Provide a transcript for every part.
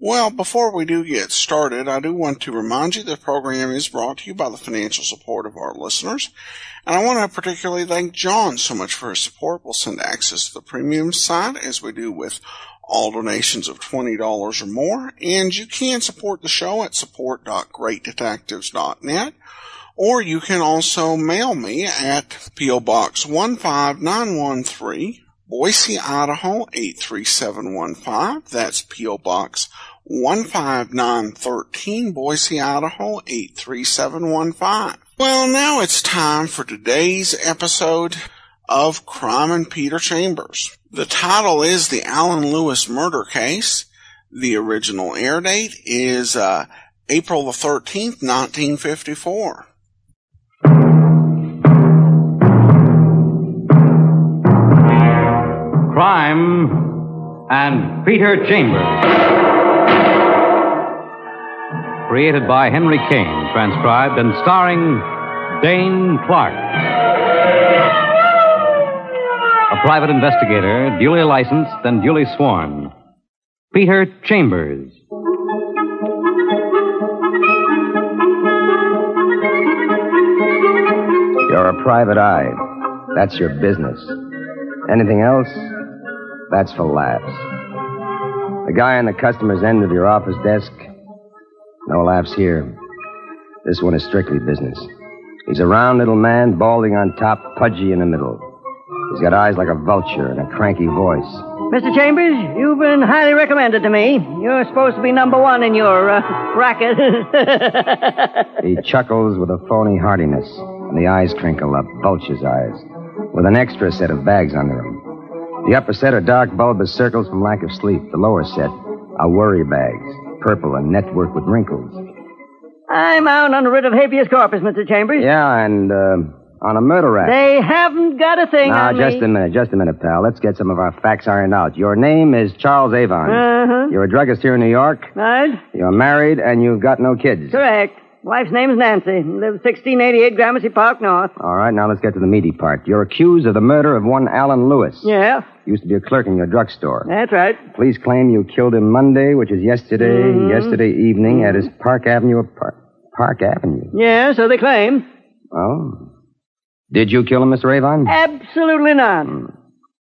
Well, before we do get started, I do want to remind you the program is brought to you by the financial support of our listeners. And I want to particularly thank John so much for his support. We'll send access to the premium site as we do with all donations of $20 or more. And you can support the show at support.greatdetectives.net. Or you can also mail me at P.O. Box 15913, Boise, Idaho 83715. That's P.O. Box 15913, Boise, Idaho 83715. Well, now it's time for today's episode of Crime and Peter Chambers. The title is The Alan Lewis Murder Case. The original air date is uh, April the 13th, 1954. Crime and Peter Chambers. Created by Henry Kane, transcribed and starring Dane Clark. A private investigator, duly licensed and duly sworn. Peter Chambers. You're a private eye. That's your business. Anything else? That's for laughs. The guy on the customer's end of your office desk? No laughs here. This one is strictly business. He's a round little man, balding on top, pudgy in the middle. He's got eyes like a vulture and a cranky voice. Mr. Chambers, you've been highly recommended to me. You're supposed to be number one in your uh, racket. He chuckles with a phony heartiness, and the eyes crinkle up, vulture's eyes, with an extra set of bags under them. The upper set are dark bulbous circles from lack of sleep. The lower set are worry bags, purple and network with wrinkles. I'm out on a writ of habeas corpus, Mr. Chambers. Yeah, and uh, on a murder rap. They haven't got a thing Now, on just me. a minute, just a minute, pal. Let's get some of our facts ironed out. Your name is Charles Avon. Uh-huh. You're a druggist here in New York. Right? You're married, and you've got no kids. Correct. Wife's name is Nancy. Lives 1688 Gramercy Park North. All right, now let's get to the meaty part. You're accused of the murder of one Alan Lewis. Yeah, Used to be a clerk in your drugstore. that's right. Police claim you killed him Monday, which is yesterday, Mm-hmm. yesterday evening at his Park Avenue Park Avenue. Yeah, so they claim. Oh. Did you kill him, Mr. Avon? Absolutely not.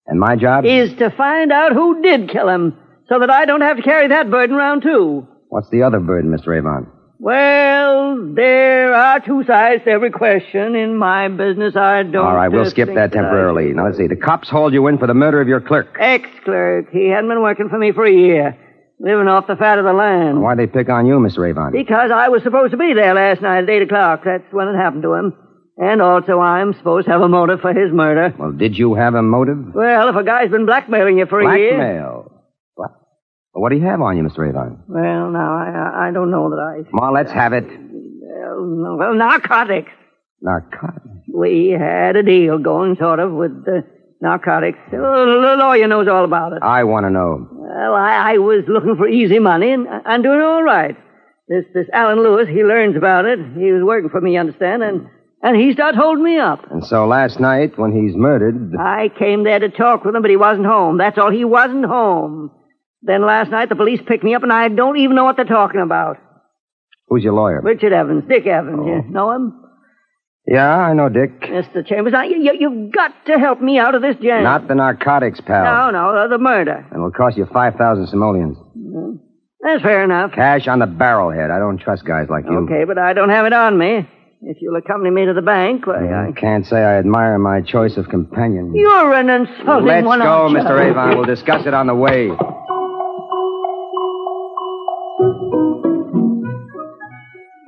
And my job? Is to find out who did kill him, so that I don't have to carry that burden around too. What's the other burden, Mr. Avon? Well, there are two sides to every question. In my business, I don't. All right, we'll uh, skip think that I- temporarily. Now, let's see. The cops hauled you in for the murder of your clerk. Ex-clerk. He hadn't been working for me for a year, living off the fat of the land. Why'd they pick on you, Mr. Avon? Because I was supposed to be there last night at eight o'clock. That's when it happened to him. And also, I'm supposed to have a motive for his murder. Well, did you have a motive? Well, if a guy's been blackmailing you for a year. Blackmail. What? Well, what do you have on you, Mr. Avon? Well, now I, I- don't know that I. Come on, let's have it. Well, no- well, narcotics. Narcotics. We had a deal going, sort of, with the narcotics. The lawyer knows all about it. I want to know. Well, I, I was looking for easy money, and I'm doing all right. This this Alan Lewis, he learns about it. He was working for me, you understand, and and he starts holding me up. And so last night, when he's murdered, I came there to talk with him, but he wasn't home. That's all. He wasn't home. Then last night the police picked me up, and I don't even know what they're talking about. who's your lawyer? Richard Evans, Dick Evans, you oh. know him, Yeah, I know Dick. Mr. Chambers. Now, you, you, you've got to help me out of this jam. Not the narcotics, pal. No, no, the, the murder. And it'll cost you 5,000 simoleons. Mm. That's fair enough. Cash on the barrelhead. I don't trust guys like you. Okay, but I don't have it on me. If you'll accompany me to the bank, why, I I... can't say I admire my choice of companion. You're an insulting Let's one, go, aren't you? Mr. Avon. We'll discuss it on the way.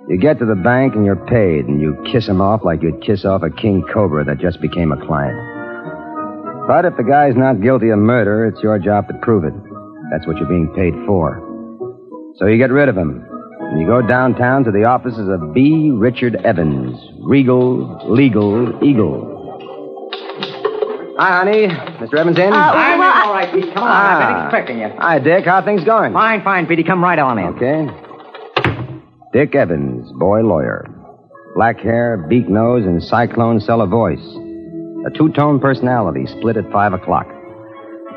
You get to the bank and you're paid, and you kiss him off like you'd kiss off a king cobra that just became a client. But if the guy's not guilty of murder, it's your job to prove it. That's what you're being paid for. So you get rid of him, and you go downtown to the offices of B. Richard Evans, regal, legal eagle. Hi, honey. Mr. Evans in? Uh, I'm well, I- all right, Pete. Come on. I've been expecting you. Hi, Dick. How things going? Fine, fine, Petey. Come right on in. Okay. Dick Evans, boy lawyer. Black hair, beak nose, and cyclone cellar voice. A two-tone personality split at five o'clock.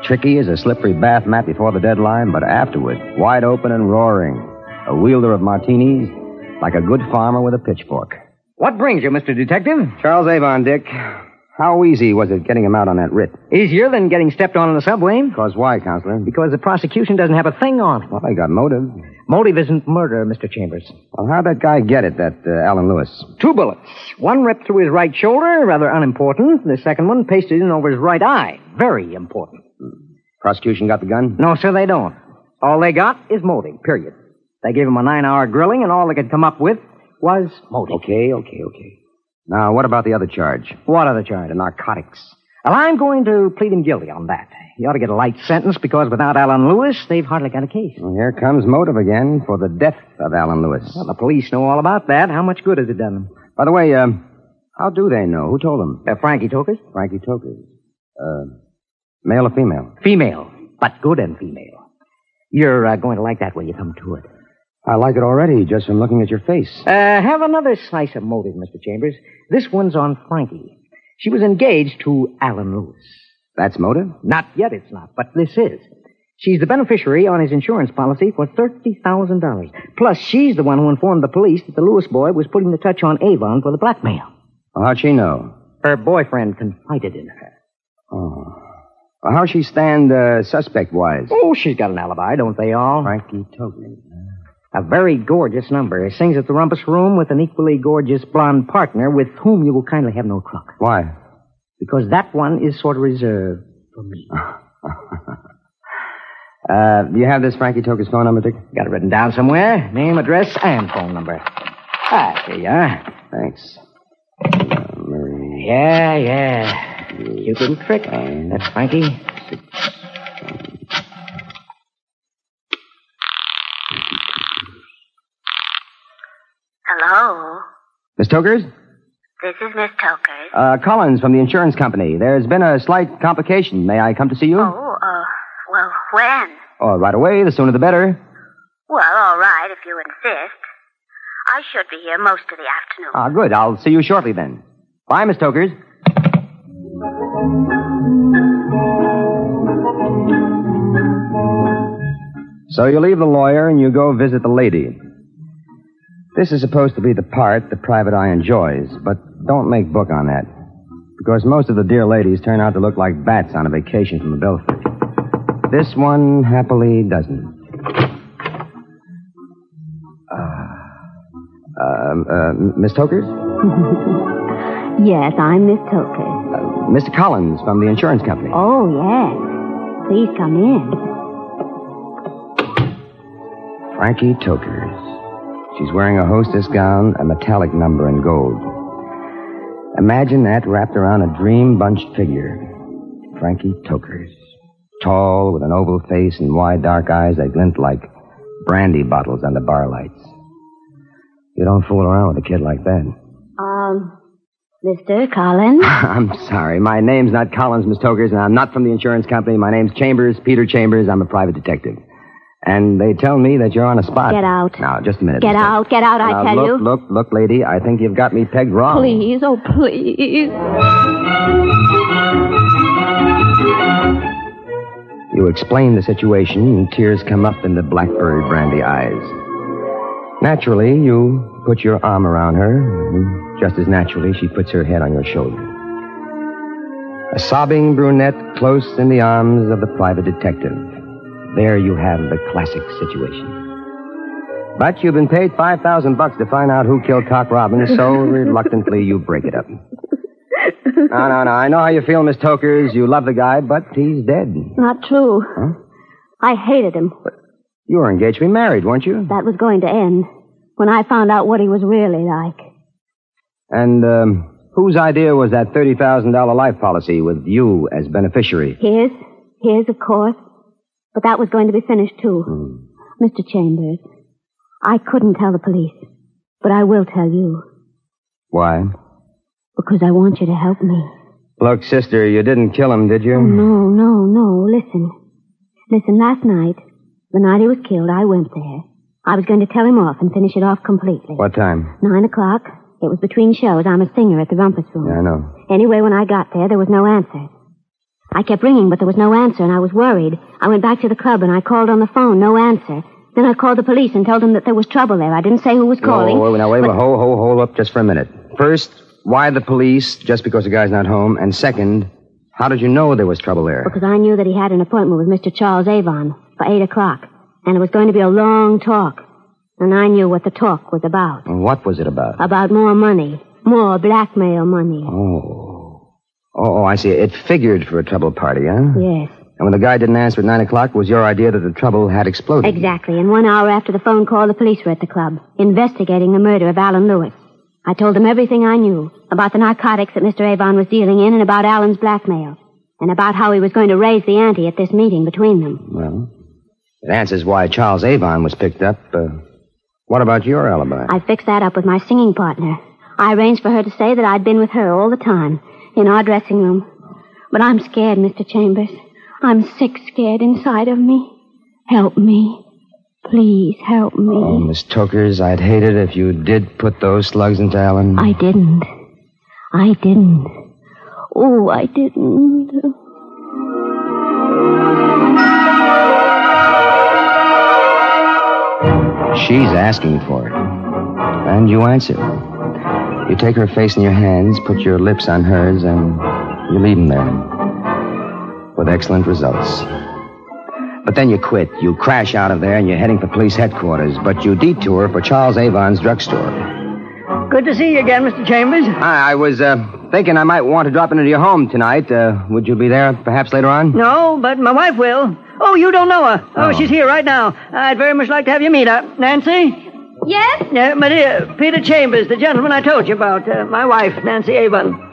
Tricky as a slippery bath mat before the deadline, but afterward, wide open and roaring. A wielder of martinis, like a good farmer with a pitchfork. What brings you, Mr. Detective? Charles Avon, Dick. How easy was it getting him out on that writ? Easier than getting stepped on in the subway? Because why, Counselor? Because the prosecution doesn't have a thing on him. Well, I got motive. Motive isn't murder, Mr. Chambers. Well, how'd that guy get it, that uh, Alan Lewis? Two bullets. One ripped through his right shoulder, rather unimportant. The second one pasted in over his right eye. Very important. Prosecution got the gun? No, sir, they don't. All they got is motive, period. They gave him a nine hour grilling, and all they could come up with was motive. Okay, okay, okay. Now, what about the other charge? What other charge? The narcotics. Well, I'm going to plead him guilty on that. He ought to get a light sentence because without Alan Lewis, they've hardly got a case. Well, here comes motive again for the death of Alan Lewis. Well, the police know all about that. How much good has it done them? By the way, um, how do they know? Who told them? Uh, Frankie Tokers? Frankie Tokers. Uh, male or female? Female, but good and female. You're uh, going to like that when you come to it. I like it already, just from looking at your face. Uh, have another slice of motive, Mr. Chambers. This one's on Frankie. She was engaged to Alan Lewis. That's motive? Not yet, it's not, but this is. She's the beneficiary on his insurance policy for $30,000. Plus, she's the one who informed the police that the Lewis boy was putting the touch on Avon for the blackmail. Well, how'd she know? Her boyfriend confided in her. Oh. Well, how'd she stand uh, suspect-wise? Oh, she's got an alibi, don't they all? Frankie Tokers. A very gorgeous number. He sings at the Rumpus Room with an equally gorgeous blonde partner with whom you will kindly have no truck. Why? Because that one is sort of reserved for me. Uh, do you have this Frankie Tokers phone number, Dick? Got it written down somewhere. Name, address, and phone number. Ah, here you are. Thanks. Yeah, yeah. Cute little trick. That's Frankie. Hello. Miss Tokers? This is Miss Tokers. Uh, Collins from the insurance company. There's been a slight complication. May I come to see you? Oh, uh, well, when? Oh, right away. The sooner the better. Well, all right, if you insist. I should be here most of the afternoon. Ah, good. I'll see you shortly then. Bye, Miss Tokers. So you leave the lawyer and you go visit the lady. This is supposed to be the part the private eye enjoys, but don't make book on that. Because most of the dear ladies turn out to look like bats on a vacation from the Belfry. This one happily doesn't. Uh, um, uh, Miss Tokers? Yes, I'm Miss Tokers. Mr. Collins from the insurance company. Oh, yes. Please come in. Frankie Tokers. She's wearing a hostess gown, a metallic number in gold. Imagine that wrapped around a dream bunched figure. Frankie Tokers. Tall, with an oval face and wide dark eyes that glint like brandy bottles under bar lights. You don't fool around with a kid like that. Um, Mr. Collins? I'm sorry. My name's not Collins, Miss Tokers, and I'm not from the insurance company. My name's Chambers, Peter Chambers. I'm a private detective. And they tell me that you're on a spot. Get out. Now, just a minute. Get out, get out, I Now, tell look, you. Look, look, look, lady, I think you've got me pegged wrong. Please, oh, please. You explain the situation, and tears come up in the blackberry brandy eyes. Naturally, you put your arm around her, and just as naturally, she puts her head on your shoulder. A sobbing brunette close in the arms of the private detective. There you have the classic situation. But you've been paid 5000 bucks to find out who killed Cock Robin, so reluctantly you break it up. No, no, no. I know how you feel, Miss Tokers. You love the guy, but he's dead. Not true. Huh? I hated him. You were engaged to be married, weren't you? That was going to end when I found out what he was really like. And um, whose idea was that $30,000 life policy with you as beneficiary? His, his, of course. But that was going to be finished, too. Hmm. Mr. Chambers, I couldn't tell the police, but I will tell you. Why? Because I want you to help me. Look, sister, you didn't kill him, did you? Oh, no, no, no. Listen. Listen, last night, the night he was killed, I went there. I was going to tell him off and finish it off completely. What time? Nine o'clock. It was between shows. I'm a singer at the Rumpus Room. Yeah, I know. Anyway, when I got there, there was no answer. I kept ringing, but there was no answer, and I was worried. I went back to the club and I called on the phone. No answer. Then I called the police and told them that there was trouble there. I didn't say who was calling. Oh, now wait, but- hold, hold, hold up just for a minute. First, why the police just because the guy's not home? And second, how did you know there was trouble there? Because I knew that he had an appointment with Mr. Charles Avon for eight o'clock, and it was going to be a long talk. And I knew what the talk was about. What was it about? About more money. More blackmail money. Oh. Oh, oh, I see. It figured for a trouble party, huh? Yes, And when the guy didn't answer at nine o'clock, it was your idea that the trouble had exploded. exactly. And one hour after the phone call, the police were at the club, investigating the murder of Alan Lewis. I told them everything I knew about the narcotics that Mr. Avon was dealing in and about Alan's blackmail. And about how he was going to raise the ante at this meeting between them. Well, it answers why Charles Avon was picked up. Uh, what about your alibi? I fixed that up with my singing partner. I arranged for her to say that I'd been with her all the time, in our dressing room. But I'm scared, Mr. Chambers. I'm sick scared inside of me. Help me. Please help me. Oh, Miss Tokers, I'd hate it if you did put those slugs into Alan. I didn't. I didn't. Oh, I didn't. She's asking for it. And you answer. You take her face in your hands, put your lips on hers, and you leave them there. With excellent results. But then you quit. You crash out of there and you're heading for police headquarters, but you detour for Charles Avon's drugstore. Good to see you again, Mr. Chambers. I, I was uh, thinking I might want to drop into your home tonight. Uh, would you be there perhaps later on? No, but my wife will. Oh, you don't know her. Oh, Oh. she's here right now. I'd very much like to have you meet her. Nancy? Yes? Yeah, my dear, Peter Chambers, the gentleman I told you about. Uh, my wife, Nancy Avon.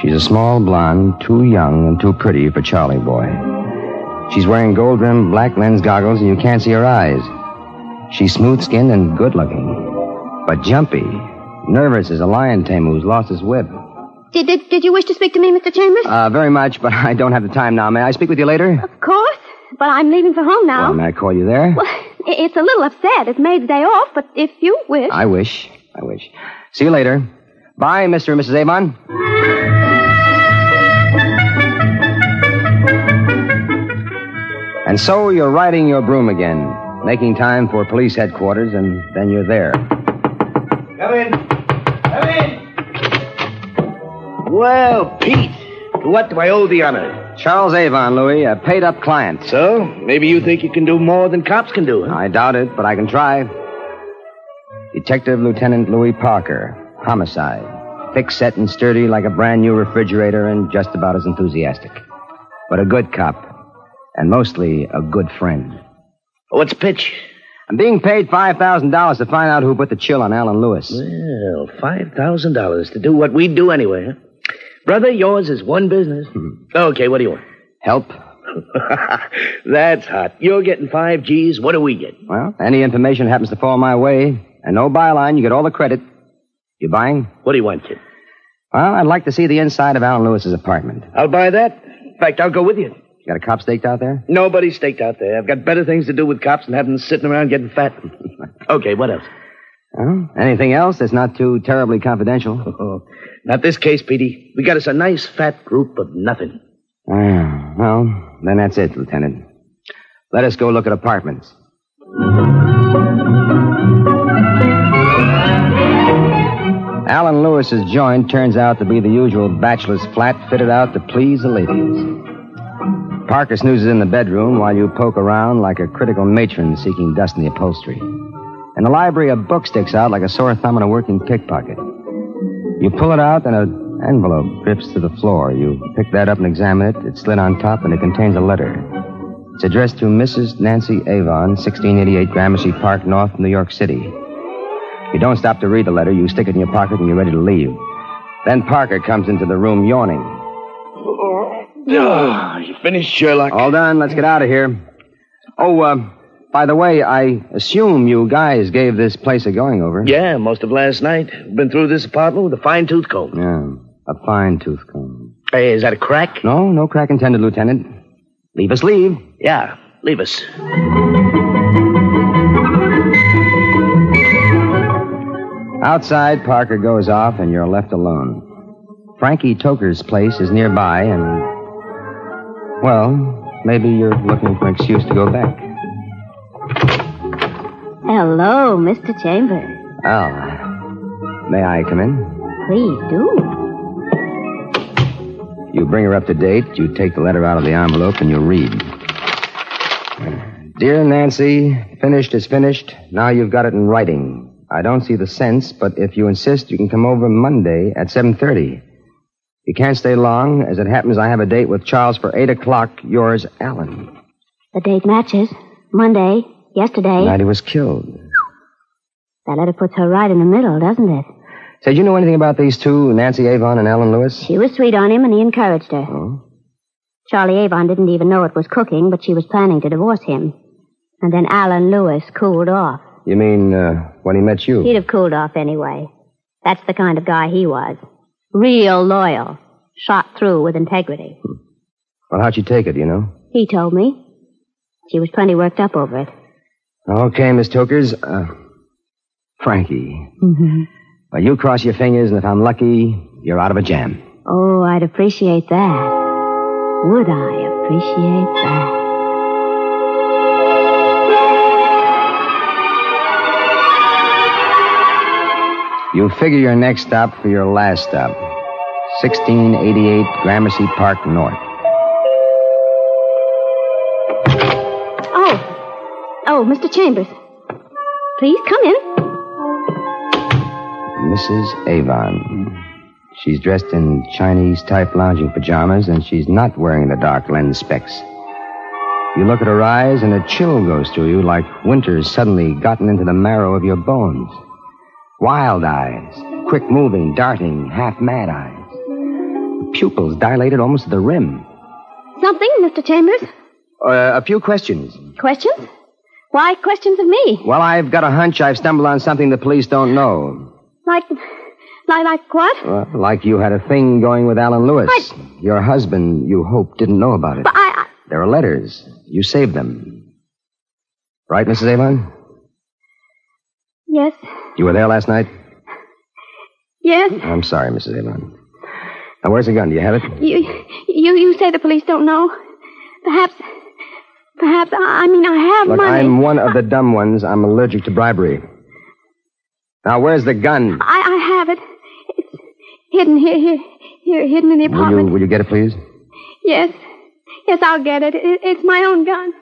She's a small blonde, too young and too pretty for Charlie Boy. She's wearing gold rimmed black lens goggles and you can't see her eyes. She's smooth skinned and good looking. But jumpy, nervous as a lion tamer who's lost his whip. Did, did, did you wish to speak to me, Mr. Chambers? Uh, very much, but I don't have the time now. May I speak with you later? of course. But I'm leaving for home now. Well, may I call you there? Well, i- it's a little upset. It's Maid's day off, but if you wish. I wish. I wish. See you later. Bye, Mr. and Mrs. Avon. And so you're riding your broom again, making time for police headquarters, and then you're there. Come in. Come in. Well, Pete, what do I owe the honor? Charles Avon, Louis, a paid up client. So, maybe you think you can do more than cops can do, huh? I doubt it, but I can try. Detective Lieutenant Louis Parker, homicide. Thick set and sturdy like a brand new refrigerator and just about as enthusiastic. But a good cop. And mostly a good friend. What's pitch? I'm being paid $5,000 to find out who put the chill on Alan Lewis. Well, $5,000 to do what we'd do anyway, huh? Brother, yours is one business. Mm-hmm. okay, what do you want? Help? That's hot. You're getting five G's. What do we get? Well, any information happens to fall my way, and no byline, you get all the credit. You buying? What do you want, kid? Well, I'd like to see the inside of Alan Lewis's apartment. I'll buy that. In fact, I'll go with you. You got a cop staked out there? Nobody's staked out there. I've got better things to do with cops than having them sitting around getting fat. okay, what else? Well, anything else that's not too terribly confidential? Oh, not this case, Petey. We got us a nice fat group of nothing. Ah, well, then that's it, Lieutenant. Let us go look at apartments. Alan Lewis's joint turns out to be the usual bachelor's flat fitted out to please the ladies. Parker snoozes in the bedroom while you poke around like a critical matron seeking dust in the upholstery. In the library, a book sticks out like a sore thumb in a working pickpocket. You pull it out, and an envelope drips to the floor. You pick that up and examine it. It's slid on top, and it contains a letter. It's addressed to Mrs. Nancy Avon, 1688 Gramercy Park, North, New York City. You don't stop to read the letter. You stick it in your pocket, and you're ready to leave. Then Parker comes into the room yawning. Oh, you finished, Sherlock? All done. Let's get out of here. Oh, uh, By the way, I assume you guys gave this place a going over. Yeah, most of last night. Been through this apartment with a fine tooth comb. Yeah, a fine tooth comb. Hey, is that a crack? No, no crack intended, Lieutenant. Leave us leave. Yeah, leave us. Outside, Parker goes off, and you're left alone. Frankie Toker's place is nearby, and. Well, maybe you're looking for an excuse to go back. Hello, Mr. Chambers. Oh, uh, may I come in? Please do. You bring her up to date, you take the letter out of the envelope, and you read. Dear Nancy, finished is finished. Now you've got it in writing. I don't see the sense, but if you insist, you can come over Monday at 7.30. You can't stay long. As it happens, I have a date with Charles for 8 o'clock. Yours, Alan. The date matches. Monday, yesterday. Night he was killed. That letter puts her right in the middle, doesn't it? Say, do you know anything about these two, Nancy Avon and Alan Lewis? She was sweet on him, and he encouraged her. Oh? Charlie Avon didn't even know it was cooking, but she was planning to divorce him. And then Alan Lewis cooled off. You mean, uh, when he met you? He'd have cooled off anyway. That's the kind of guy he was. Real loyal. Shot through with integrity. Well, how'd she take it, you know? He told me. She was plenty worked up over it. Okay, Miss Tokers. Uh, Frankie. Mm-hmm. Well, you cross your fingers, and if I'm lucky, you're out of a jam. Oh, I'd appreciate that. Would I appreciate that? You figure your next stop for your last stop. 1688 Gramercy Park North. Oh. Mr. Chambers. Please come in. Mrs. Avon. She's dressed in Chinese type lounging pajamas, and she's not wearing the dark lens specs. You look at her eyes, and a chill goes through you like winter's suddenly gotten into the marrow of your bones. Wild eyes, quick moving, darting, half mad eyes. The pupils dilated almost to the rim. Something, Mr. Chambers? Uh, a few questions. Questions? Why questions of me? Well, I've got a hunch I've stumbled on something the police don't know. Like, like, like what? Well, like you had a thing going with Alan Lewis. I- Your husband, you hope, didn't know about it. But I, I, There are letters. You saved them. Right, Mrs. Avon? yes, You were there last night? yes. I'm sorry, Mrs. Avon. Now, where's the gun? Do you have it? You, you, you say the police don't know. Perhaps, perhaps. I mean, I have Look, money. I'm one of the dumb ones. I'm allergic to bribery. Now, where's the gun? I, I have it. It's hidden here, here, here, hidden in the Will you, apartment. will you get it, please? Yes, yes, I'll get it. it. It's my own gun.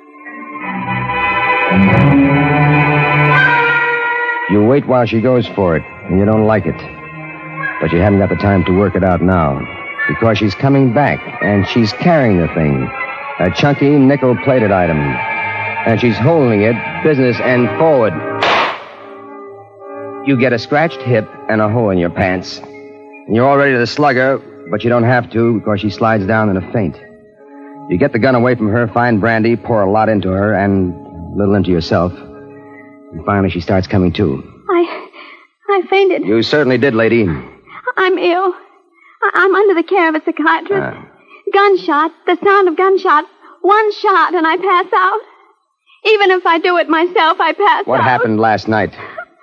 You wait while she goes for it, and you don't like it. But you haven't got the time to work it out now. Because she's coming back, and she's carrying the thing. A chunky, nickel plated item. And she's holding it, business end forward. You get a scratched hip and a hole in your pants. And you're all ready to slug her, but you don't have to because she slides down in a faint. You get the gun away from her, find brandy, pour a lot into her, and a little into yourself. And finally, she starts coming to. I, I fainted. You certainly did, lady. I'm ill. I, I'm under the care of a psychiatrist. Ah. Gunshot, the sound of gunshot. One shot and I pass out. Even if I do it myself, I pass What out. What happened last night?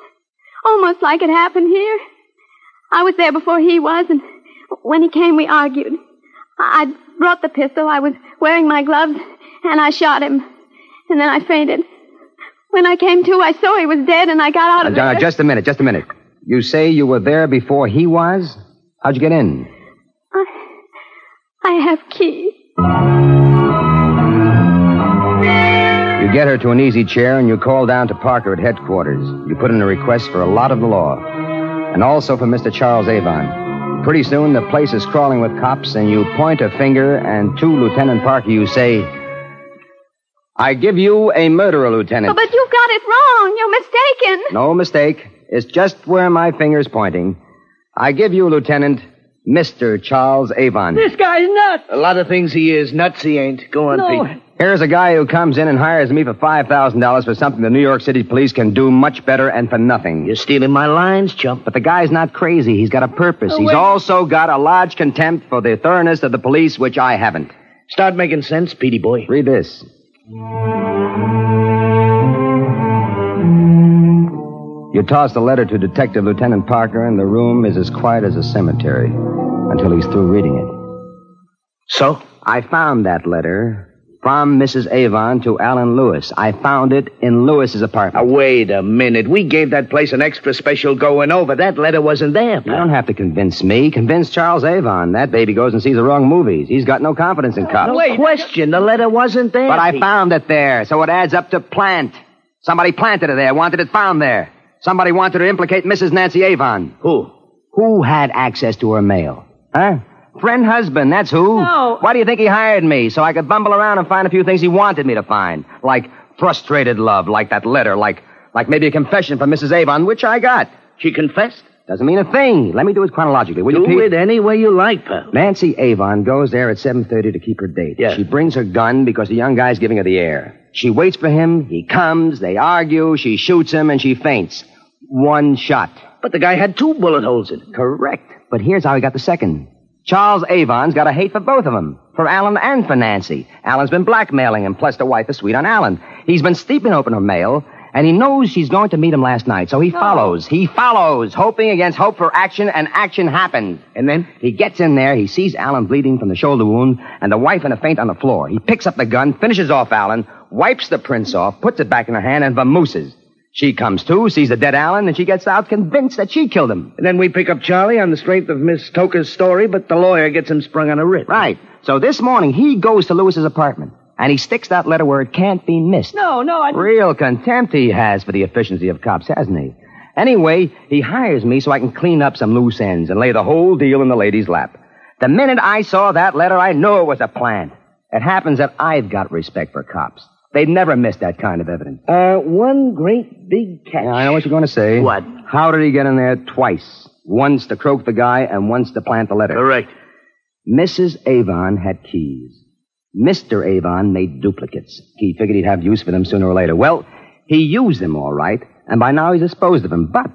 Almost like it happened here. I was there before he was, and when he came, we argued. I brought the pistol. I was wearing my gloves, and I shot him. And then I fainted. When I came to, I saw he was dead, and I got out Uh, of there. just a minute, just a minute. You say you were there before he was? How'd you get in? I, have keys. You get her to an easy chair and you call down to Parker at headquarters. You put in a request for a lot of the law. And also for Mr. Charles Avon. Pretty soon the place is crawling with cops and you point a finger and to Lieutenant Parker you say, I give you a murderer, Lieutenant. Oh, but you've got it wrong. You're mistaken. No mistake. It's just where my finger's pointing. I give you, Lieutenant, Mr. Charles Avon. This guy's nuts. A lot of things he is. Nuts he ain't. Go on, No, Pete. Here's a guy who comes in and hires me for $5,000 for something the New York City police can do much better and for nothing. You're stealing my lines, chump. But the guy's not crazy. He's got a purpose. Oh, He's wait. also got a large contempt for the thoroughness of the police, which I haven't. Start making sense, Petey boy. Read this. You toss the letter to Detective Lieutenant Parker, and the room is as quiet as a cemetery until he's through reading it. So? I found that letter from Mrs. Avon to Alan Lewis. I found it in Lewis's apartment. Now, wait a minute. We gave that place an extra special going over. That letter wasn't there. You don't have to convince me. Convince Charles Avon. That baby goes and sees the wrong movies. He's got no confidence in cops. No question. The letter wasn't there. But I Pete. found it there, so it adds up to plant. Somebody planted it there, wanted it found there. Somebody wanted to implicate Mrs. Nancy Avon. Who? Who had access to her mail? Huh? Friend husband, that's who. No. Why do you think he hired me? So I could bumble around and find a few things he wanted me to find. Like frustrated love, like that letter, like like maybe a confession from Mrs. Avon, which I got. She confessed? Doesn't mean a thing. Let me do it chronologically, will you, Do Pete? it any way you like, pal. Nancy Avon goes there at 7.30 to keep her date. Yeah. She brings her gun because the young guy's giving her the air. She waits for him. He comes. They argue. She shoots him and she faints. One shot. But the guy had two bullet holes in it. Correct. But here's how he got the second. Charles Avon's got a hate for both of them. For Alan and for Nancy. Alan's been blackmailing him, plus the wife is sweet on Alan. He's been steeping open her mail, and he knows she's going to meet him last night, so he follows. He follows, hoping against hope for action, and action happens. And then? He gets in there, he sees Alan bleeding from the shoulder wound, and the wife in a faint on the floor. He picks up the gun, finishes off Alan, wipes the prints off, puts it back in her hand, and vamooses. She comes to, sees the dead Alan, and she gets out convinced that she killed him. And then we pick up Charlie on the strength of Miss Toker's story, but the lawyer gets him sprung on a writ. Right. So this morning, he goes to Lewis's apartment, and he sticks that letter where it can't be missed. No, no, I. Real contempt he has for the efficiency of cops, hasn't he? Anyway, he hires me so I can clean up some loose ends and lay the whole deal in the lady's lap. The minute I saw that letter, I knew it was a plant. It happens that I've got respect for cops. They'd never miss that kind of evidence. Uh, one great big catch. Yeah, I know what you're going to say. What? How did he get in there twice? Once to croak the guy and once to plant the letter. Correct. Mrs. Avon had keys. Mr. Avon made duplicates. He figured he'd have use for them sooner or later. Well, he used them all right, and by now he's disposed of them. But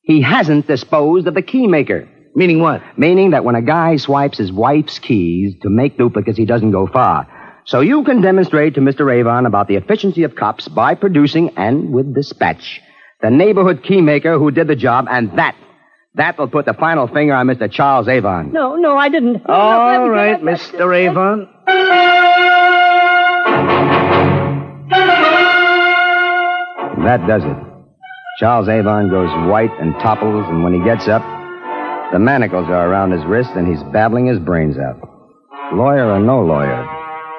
he hasn't disposed of the key maker. Meaning what? Meaning that when a guy swipes his wife's keys to make duplicates, he doesn't go far. So you can demonstrate to Mr. Avon about the efficiency of cops by producing, and with dispatch, the neighborhood key maker who did the job, and that, that will put the final finger on Mr. Charles Avon. No, no, I didn't. No, let me All go. right, Let- Mr. Avon. That does it. Charles Avon goes white and topples, and when he gets up, the manacles are around his wrist, and he's babbling his brains out. Lawyer or no lawyer,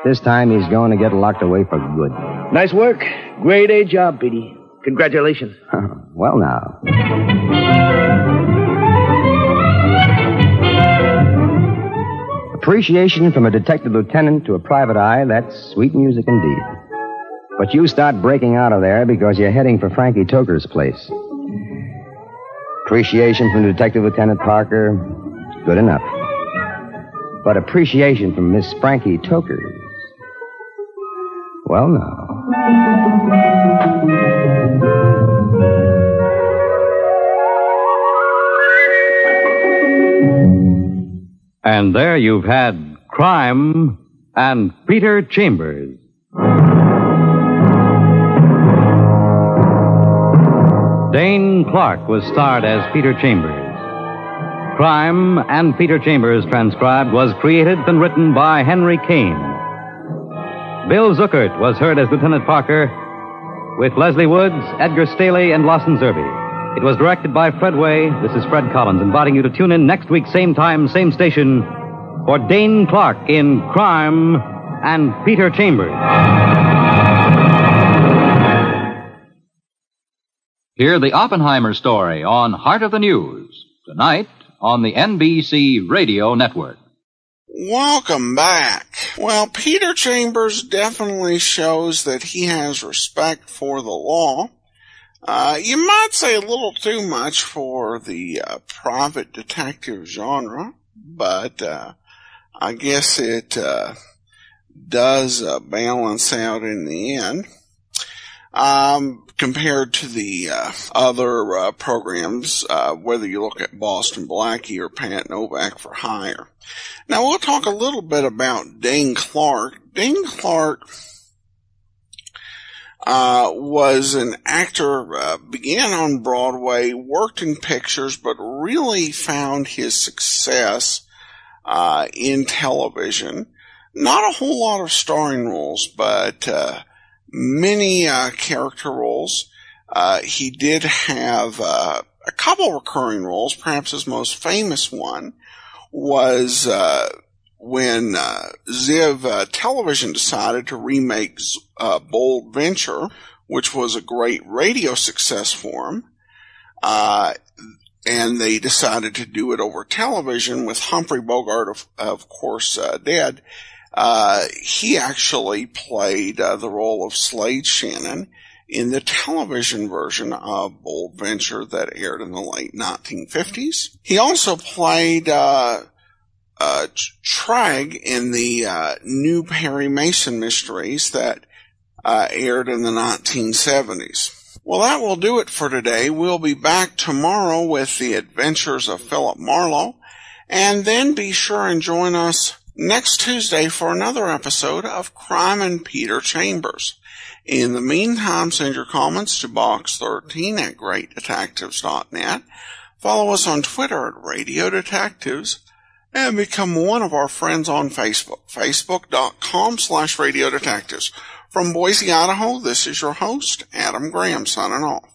this time he's going to get locked away for good. Nice work. Great A job, Petey. Congratulations. well, now. Appreciation from a detective lieutenant to a private eye, that's sweet music indeed. But you start breaking out of there because you're heading for Frankie Toker's place. Appreciation from Detective Lieutenant Parker, good enough. But appreciation from Miss Frankie Toker's, well, now. And there you've had Crime and Peter Chambers. Dane Clark was starred as Peter Chambers. Crime and Peter Chambers, transcribed, was created and written by Henry Kane. Bill Zuckert was heard as Lieutenant Parker with Leslie Woods, Edgar Stehli, and Lawson Zerbe. It was directed by Fred Weihe. This is Fred Collins inviting you to tune in next week, same time, same station, for Dane Clark in Crime and Peter Chambers. Hear the Oppenheimer story on Heart of the News tonight on the NBC Radio Network. Welcome back. Well, Peter Chambers definitely shows that he has respect for the law. Uh, you might say a little too much for the uh, private detective genre, but uh, I guess it uh, does uh, balance out in the end. Um, compared to the uh, other uh, programs, uh, whether you look at Boston Blackie or Pat Novak for Hire. Now we'll talk a little bit about Dane Clark. Dane Clark uh, was an actor, uh, began on Broadway, worked in pictures, but really found his success uh, in television. Not a whole lot of starring roles, but uh, many uh, character roles. Uh, he did have a couple recurring roles. Perhaps his most famous one was when uh, Ziv uh, Television decided to remake uh, Bold Venture, which was a great radio success for him, uh, and they decided to do it over television with Humphrey Bogart, of, of course, uh, dead. Uh, he actually played the role of Slade Shannon in the television version of Bold Venture that aired in the late 1950s. He also played uh, Tragg in the uh, new Perry Mason mysteries that uh, aired in the 1970s. Well, that will do it for today. We'll be back tomorrow with the adventures of Philip Marlowe, and then be sure and join us next Tuesday for another episode of Crime and Peter Chambers. In the meantime, send your comments to box13 at greatdetectives.net. Follow us on Twitter at Radio Detectives and become one of our friends on Facebook, facebook.com slash radio detectives. From Boise, Idaho, this is your host, Adam Graham, signing off.